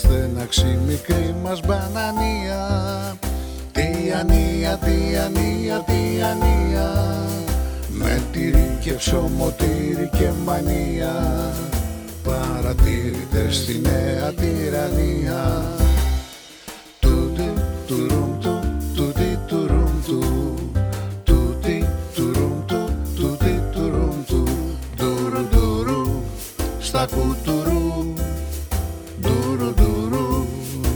φτιάξει μικρή μας μπανανία. Τι ανία, τι ανία, τι ανία. Με τυρί και ψωμοτήρι και μανία. Παρατήρητες στη νέα τυραννία. Τούτι, τουρούμ, του, τούτι, τουρούμ, του. Τούτι, τουρούμ, του, τούτι, τουρούμ, του. Ντουρου, ντουρου, στα κουτουρού Ντουρου, ντουρου,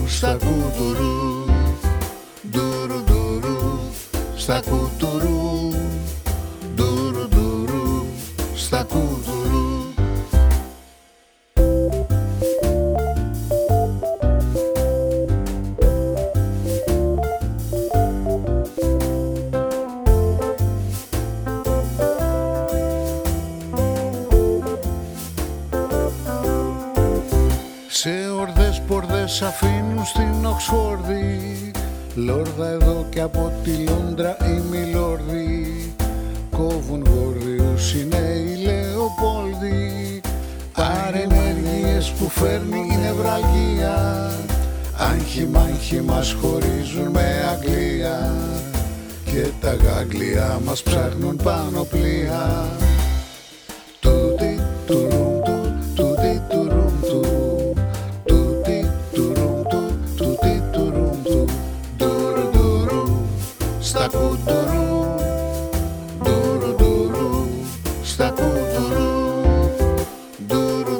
στα κουτουρού. Ντουρου, ντουρου, στα κουτουρού ορδές πορδές αφήνουν στην Οξφόρδη Λόρδα εδώ και από τη Λόντρα οι Μιλόρδοι. Κόβουν γόρδιους οι νέοι Λεοπόλδοι Παρενέργειες που φέρνει η νευραλγία. Άγχημα, άγχη μας χωρίζουν με Αγγλία Και τα γάγλια μας ψάχνουν πάνω πλοία kudurur Durur